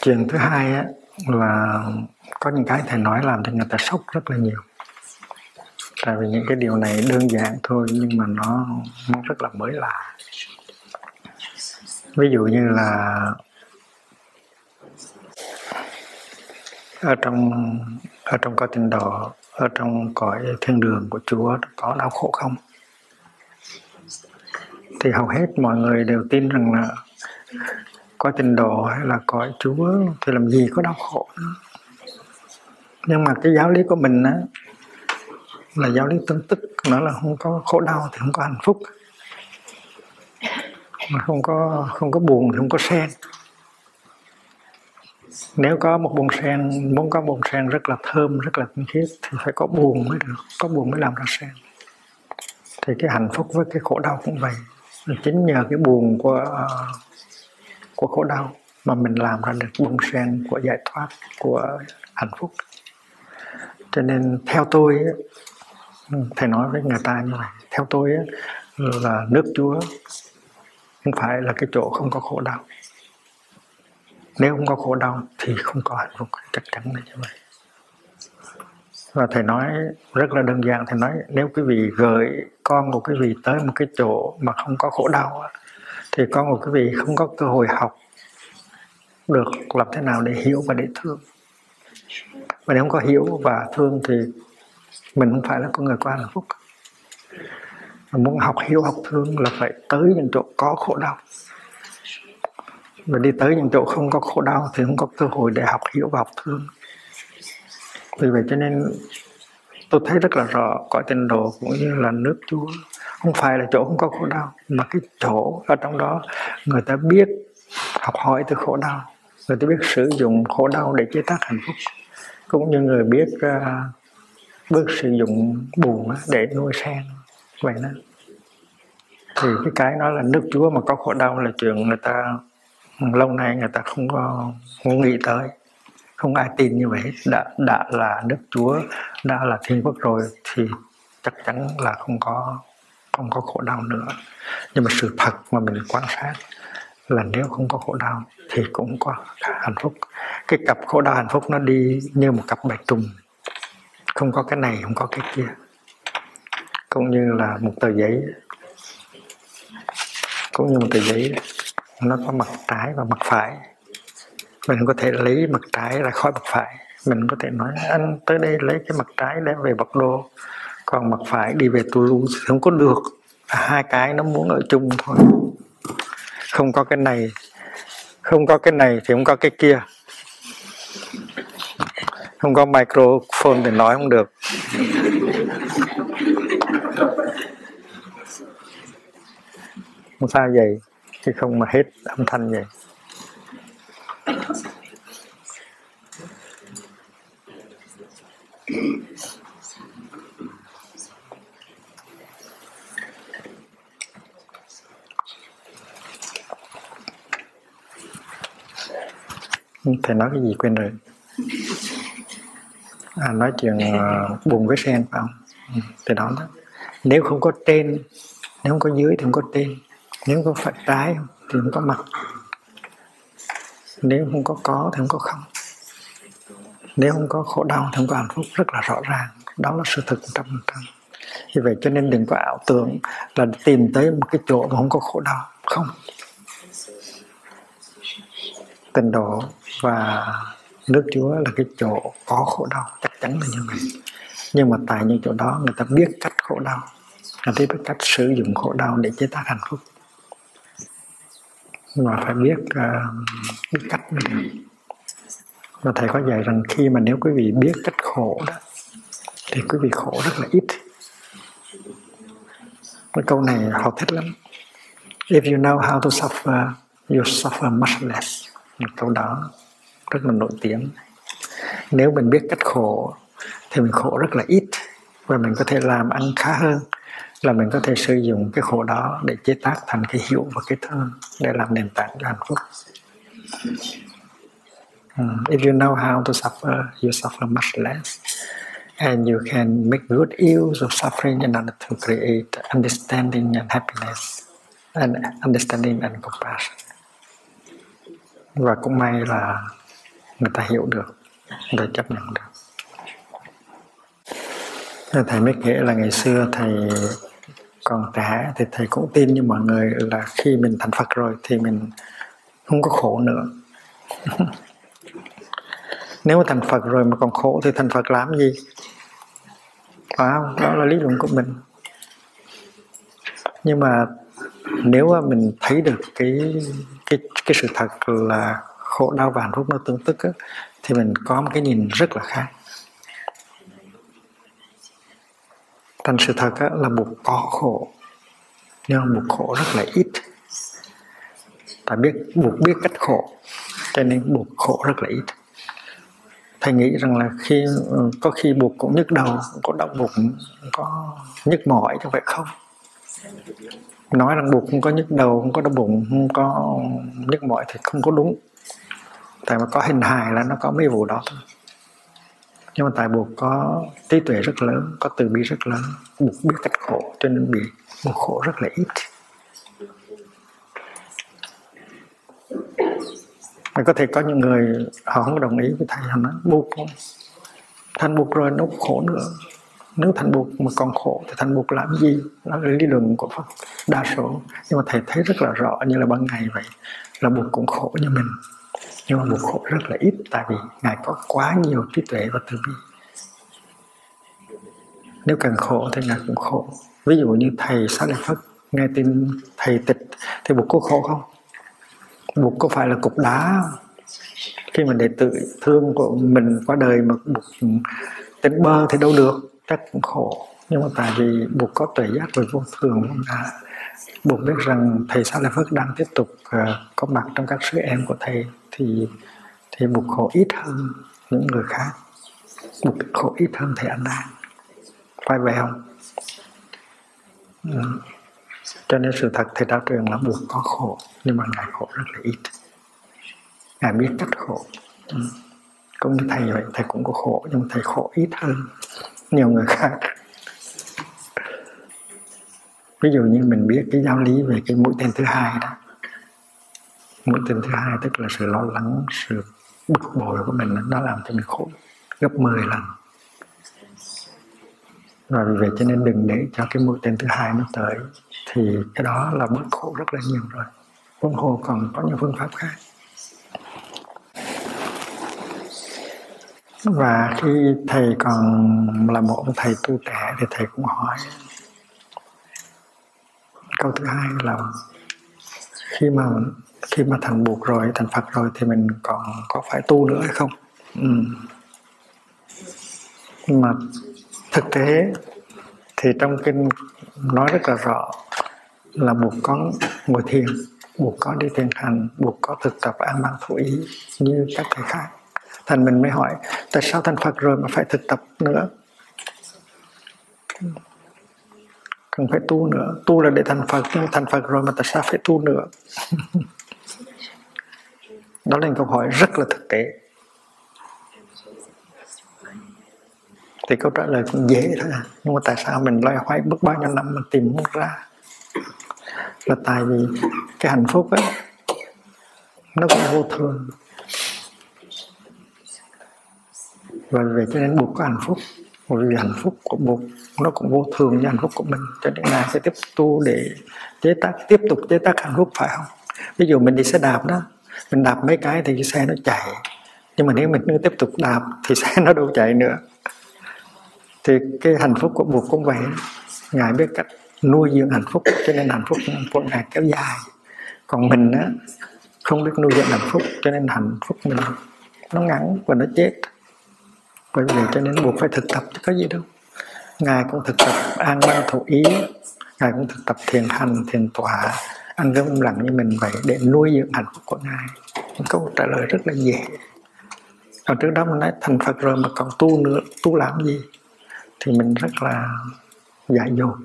chuyện thứ hai á, là có những cái thầy nói làm cho người ta sốc rất là nhiều. Tại vì những cái điều này đơn giản thôi nhưng mà nó nó rất là mới lạ. Ví dụ như là ở trong ở trong cõi tinh độ ở trong cõi thiên đường của Chúa có đau khổ không? Thì hầu hết mọi người đều tin rằng là có tình độ hay là cõi Chúa thì làm gì có đau khổ nữa. nhưng mà cái giáo lý của mình á, là giáo lý tương tức, nó là không có khổ đau thì không có hạnh phúc. Mà không có không có buồn thì không có sen. Nếu có một bông sen, muốn có bông sen rất là thơm, rất là tinh khiết, thì phải có buồn mới được, có buồn mới làm ra sen. Thì cái hạnh phúc với cái khổ đau cũng vậy. Chính nhờ cái buồn của của khổ đau mà mình làm ra được bông sen của giải thoát của hạnh phúc. Cho nên theo tôi ừ, thầy nói với người ta như này, theo tôi là nước chúa không phải là cái chỗ không có khổ đau. Nếu không có khổ đau thì không có hạnh phúc, chắc chắn là như vậy. Và thầy nói rất là đơn giản, thầy nói nếu quý vị gửi con của quý vị tới một cái chỗ mà không có khổ đau thì con của quý vị không có cơ hội học được làm thế nào để hiểu và để thương. Và nếu không có hiểu và thương thì mình không phải là con người có hạnh phúc. Mà muốn học hiểu, học thương là phải tới những chỗ có khổ đau. Và đi tới những chỗ không có khổ đau thì không có cơ hội để học hiểu và học thương. Vì vậy cho nên tôi thấy rất là rõ cõi tinh đồ cũng như là nước chúa không phải là chỗ không có khổ đau mà cái chỗ ở trong đó người ta biết học hỏi từ khổ đau. Người ta biết sử dụng khổ đau để chế tác hạnh phúc. Cũng như người biết uh, bước sử dụng buồn để nuôi sen. Vậy đó. Thì cái cái nói là nước chúa mà có khổ đau là chuyện người ta lâu nay người ta không có không nghĩ tới. Không ai tin như vậy đã đã là nước chúa đã là thiên quốc rồi thì chắc chắn là không có không có khổ đau nữa. Nhưng mà sự thật mà mình quan sát là nếu không có khổ đau thì cũng có hạnh phúc. Cái cặp khổ đau hạnh phúc nó đi như một cặp bạch trùng không có cái này, không có cái kia. Cũng như là một tờ giấy. Cũng như một tờ giấy, nó có mặt trái và mặt phải. Mình có thể lấy mặt trái ra khỏi mặt phải. Mình có thể nói, anh, tới đây lấy cái mặt trái đem về bậc đô còn mặt phải đi về Toulouse thì không có được. Hai cái nó muốn ở chung thôi. Không có cái này, không có cái này thì không có cái kia. Không có microphone thì nói không được. Không sao vậy, chứ không mà hết âm thanh vậy. Thầy nói cái gì quên rồi à, nói chuyện uh, buồn với sen phải không ừ, đó đó nếu không có trên nếu không có dưới thì không có trên nếu không có phải trái thì không có mặt nếu không có có thì không có không nếu không có khổ đau thì không có hạnh phúc rất là rõ ràng đó là sự thực trăm phần trăm vì vậy cho nên đừng có ảo tưởng là tìm tới một cái chỗ mà không có khổ đau không tình độ và nước Chúa là cái chỗ có khổ đau chắc chắn là như vậy. Nhưng mà tại những chỗ đó người ta biết cách khổ đau. Người ta biết cách sử dụng khổ đau để chế tác hạnh phúc. Mà phải biết uh, biết cách mới được và thầy có dạy rằng khi mà nếu quý vị biết cách khổ đó thì quý vị khổ rất là ít. Cái câu này họ thích lắm. If you know how to suffer you suffer much less. Câu đó rất là nổi tiếng. Nếu mình biết cách khổ thì mình khổ rất là ít và mình có thể làm ăn khá hơn là mình có thể sử dụng cái khổ đó để chế tác thành cái hiểu và cái thơ để làm nền tảng cho hạnh phúc um, hmm, if you know how to suffer you suffer much less and you can make good use of suffering in order to create understanding and happiness and understanding and compassion. Và cũng may là người ta hiểu được. Người ta chấp nhận được. Thầy mới kể là ngày xưa thầy còn trẻ thì thầy cũng tin như mọi người là khi mình thành Phật rồi thì mình không có khổ nữa. Nếu mà thành Phật rồi mà còn khổ thì thành Phật làm gì? Phải không? Đó là lý luận của mình. Nhưng mà nếu mà mình thấy được cái cái cái sự thật là khổ đau và hạnh phúc nó tương tức á, thì mình có một cái nhìn rất là khác. Thành sự thật á, là buộc có khổ nhưng buộc khổ rất là ít. Ta biết buộc biết cách khổ cho nên buộc khổ rất là ít. Thầy nghĩ rằng là khi có khi buộc cũng nhức đầu có đau bụng có nhức mỏi chứ vậy không? Nói rằng buộc không có nhức đầu không có đau bụng không có nhức mỏi thì không có đúng tại mà có hình hài là nó có mấy vụ đó thôi. Nhưng mà tại buộc có trí tuệ rất lớn, có từ bi rất lớn, buộc biết cách khổ, cho nên bị buộc khổ rất là ít. Mà có thể có những người họ không đồng ý với thầy họ nói, buộc thành buộc rồi nó khổ nữa. Nếu thành buộc mà còn khổ thì thành buộc làm gì? Đó là lý luận của Phật đa số. Nhưng mà thầy thấy rất là rõ như là ban ngày vậy, là buộc cũng khổ như mình nhưng mà buộc khổ rất là ít, tại vì ngài có quá nhiều trí tuệ và từ bi nếu cần khổ thì ngài cũng khổ. Ví dụ như thầy sát Lợi Phất, nghe tin thầy tịch thì buộc có khổ không? Buộc có phải là cục đá khi mà đệ tử thương của mình qua đời mà buộc tính bơ thì đâu được? Chắc cũng khổ. Nhưng mà tại vì buộc có tuệ giác về vô thường là buộc biết rằng thầy Sa La Phất đang tiếp tục uh, có mặt trong các sư em của thầy thì thì buộc khổ ít hơn những người khác. Buộc khổ ít hơn thầy Anh đang phải vậy không? Ừ. cho nên sự thật thầy đạo trường là buộc có khổ nhưng mà ngài khổ rất là ít. Ngài biết cách khổ. Ừ. cũng như thầy vậy thầy cũng có khổ nhưng mà thầy khổ ít hơn nhiều người khác ví dụ như mình biết cái giáo lý về cái mũi tên thứ hai đó. Mũi tên thứ hai tức là sự lo lắng, sự bực bội của mình, nó làm cho mình khổ, gấp 10 lần. Và vì vậy cho nên đừng để cho cái mũi tên thứ hai nó tới. Thì cái đó là bớt khổ rất là nhiều rồi. Huống hồ còn có những phương pháp khác. Và khi thầy còn là một ông thầy tu trẻ thì thầy cũng hỏi câu thứ hai là khi mà khi mà thành buộc rồi thành phật rồi thì mình còn có phải tu nữa hay không? Ừ. mà thực tế thì trong kinh nói rất là rõ là buộc có ngồi thiền, buộc có đi thiền hành, buộc có thực tập an bằng thủ ý như các thầy khác. Thành mình mới hỏi, tại sao thành phật rồi mà phải thực tập nữa? Không phải tu nữa. Tu là để thành phật, nhưng thành phật rồi mà tại sao phải tu nữa? Đó là câu hỏi rất là thực tế. Thì câu trả lời cũng dễ thôi à. nhưng mà tại sao mình loay hoay bước bao nhiêu năm mà tìm không ra? Là tại vì cái hạnh phúc ấy, nó cũng vô thường. Và vì cho nên buộc có hạnh phúc bởi vì hạnh phúc của bụt nó cũng vô thường như hạnh phúc của mình. Cho nên ngài sẽ tiếp tu để chế tác, tiếp tục chế tác hạnh phúc, phải không? Ví dụ mình đi xe đạp đó, mình đạp mấy cái thì cái xe nó chạy. Nhưng mà nếu mình cứ tiếp tục đạp thì xe nó đâu chạy nữa. Thì cái hạnh phúc của bụt cũng vậy. Ngài biết cách nuôi dưỡng hạnh phúc. Cho nên hạnh phúc của ngài kéo dài. Còn mình á, không biết nuôi dưỡng hạnh phúc. Cho nên hạnh phúc mình nó ngắn và nó chết bởi vì cho nên buộc phải thực tập chứ có gì đâu. Ngài cũng thực tập an ban thủ ý, ngài cũng thực tập thiền hành, thiền tọa, ăn cơm im lặng như mình vậy để nuôi dưỡng hạnh phúc của ngài. Câu trả lời rất là dễ. Ở trước đó mình nói thành phật rồi mà còn tu nữa, tu làm gì? Thì mình rất là dại dột.